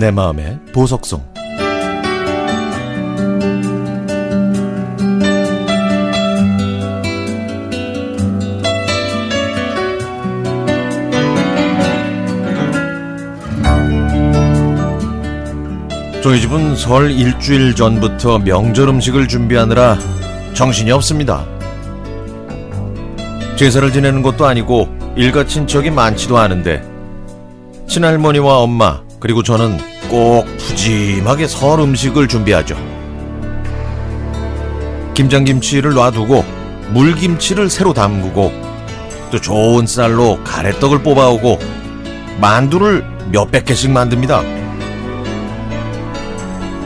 내 마음의 보석송 저희 집은 설 일주일 전부터 명절 음식을 준비하느라 정신이 없습니다. 제사를 지내는 것도 아니고 일가 친척이 많지도 않은데 친할머니와 엄마 그리고 저는 꼭 푸짐하게 설 음식을 준비하죠. 김장김치를 놔두고 물김치를 새로 담그고 또 좋은 쌀로 가래떡을 뽑아오고 만두를 몇백 개씩 만듭니다.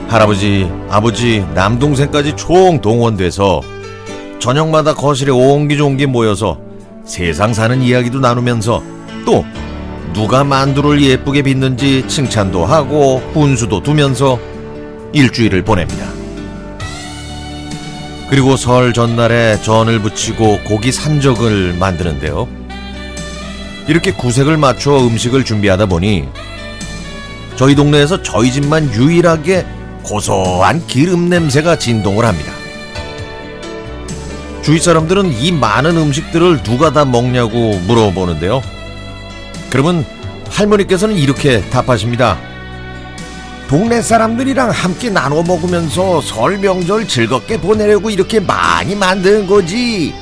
할아버지, 아버지, 남동생까지 총 동원돼서 저녁마다 거실에 옹기종기 모여서 세상 사는 이야기도 나누면서 또 누가 만두를 예쁘게 빚는지 칭찬도 하고 훈수도 두면서 일주일을 보냅니다. 그리고 설 전날에 전을 부치고 고기 산적을 만드는데요. 이렇게 구색을 맞춰 음식을 준비하다 보니 저희 동네에서 저희 집만 유일하게 고소한 기름 냄새가 진동을 합니다. 주위 사람들은 이 많은 음식들을 누가 다 먹냐고 물어보는데요. 그러면 할머니께서는 이렇게 답하십니다. 동네 사람들이랑 함께 나눠 먹으면서 설 명절 즐겁게 보내려고 이렇게 많이 만드는 거지.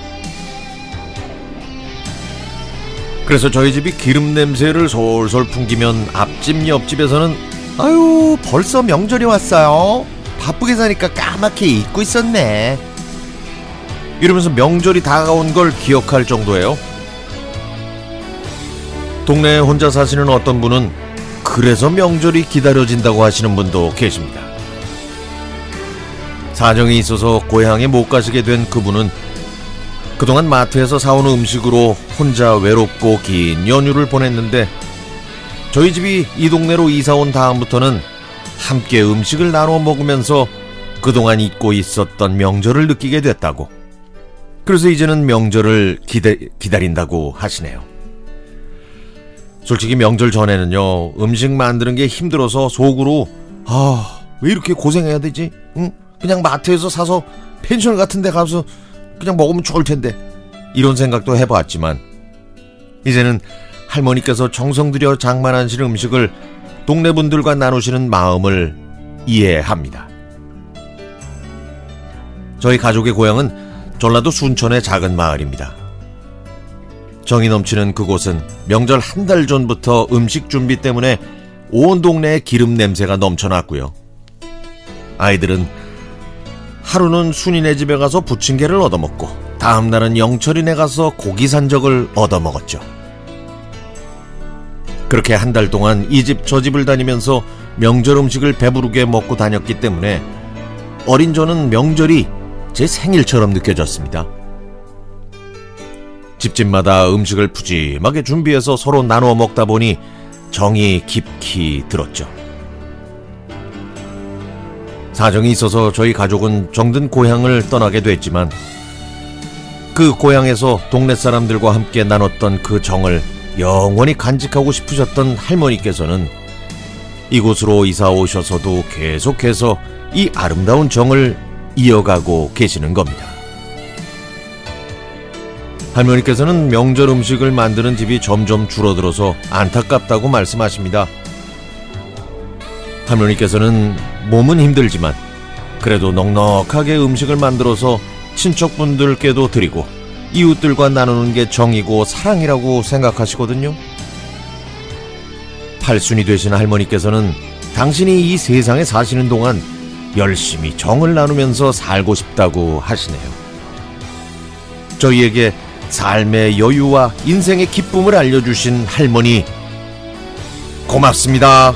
그래서 저희 집이 기름 냄새를 솔솔 풍기면 앞집 옆집에서는 아유 벌써 명절이 왔어요. 바쁘게 사니까 까맣게 잊고 있었네. 이러면서 명절이 다가온 걸 기억할 정도예요. 동네에 혼자 사시는 어떤 분은 그래서 명절이 기다려진다고 하시는 분도 계십니다. 사정이 있어서 고향에 못 가시게 된 그분은 그동안 마트에서 사온 음식으로 혼자 외롭고 긴 연휴를 보냈는데 저희 집이 이 동네로 이사 온 다음부터는 함께 음식을 나눠 먹으면서 그동안 잊고 있었던 명절을 느끼게 됐다고. 그래서 이제는 명절을 기다, 기다린다고 하시네요. 솔직히 명절 전에는요, 음식 만드는 게 힘들어서 속으로, 아, 왜 이렇게 고생해야 되지? 응? 그냥 마트에서 사서 펜션 같은 데 가서 그냥 먹으면 좋을 텐데. 이런 생각도 해봤지만, 이제는 할머니께서 정성 들여 장만하시는 음식을 동네 분들과 나누시는 마음을 이해합니다. 저희 가족의 고향은 전라도 순천의 작은 마을입니다. 정이 넘치는 그곳은 명절 한 달 전부터 음식 준비 때문에 온 동네에 기름 냄새가 넘쳐났고요. 아이들은 하루는 순이네 집에 가서 부침개를 얻어먹고 다음 날은 영철이네 가서 고기 산적을 얻어먹었죠. 그렇게 한 달 동안 이 집 저 집을 다니면서 명절 음식을 배부르게 먹고 다녔기 때문에 어린 저는 명절이 제 생일처럼 느껴졌습니다. 집집마다 음식을 푸짐하게 준비해서 서로 나누어 먹다 보니 정이 깊이 들었죠. 사정이 있어서 저희 가족은 정든 고향을 떠나게 됐지만 그 고향에서 동네 사람들과 함께 나눴던 그 정을 영원히 간직하고 싶으셨던 할머니께서는 이곳으로 이사 오셔서도 계속해서 이 아름다운 정을 이어가고 계시는 겁니다. 할머니께서는 명절 음식을 만드는 집이 점점 줄어들어서 안타깝다고 말씀하십니다. 할머니께서는 몸은 힘들지만 그래도 넉넉하게 음식을 만들어서 친척분들께도 드리고 이웃들과 나누는 게 정이고 사랑이라고 생각하시거든요. 팔순이 되신 할머니께서는 당신이 이 세상에 사시는 동안 열심히 정을 나누면서 살고 싶다고 하시네요. 저희에게 삶의 여유와 인생의 기쁨을 알려주신 할머니, 고맙습니다.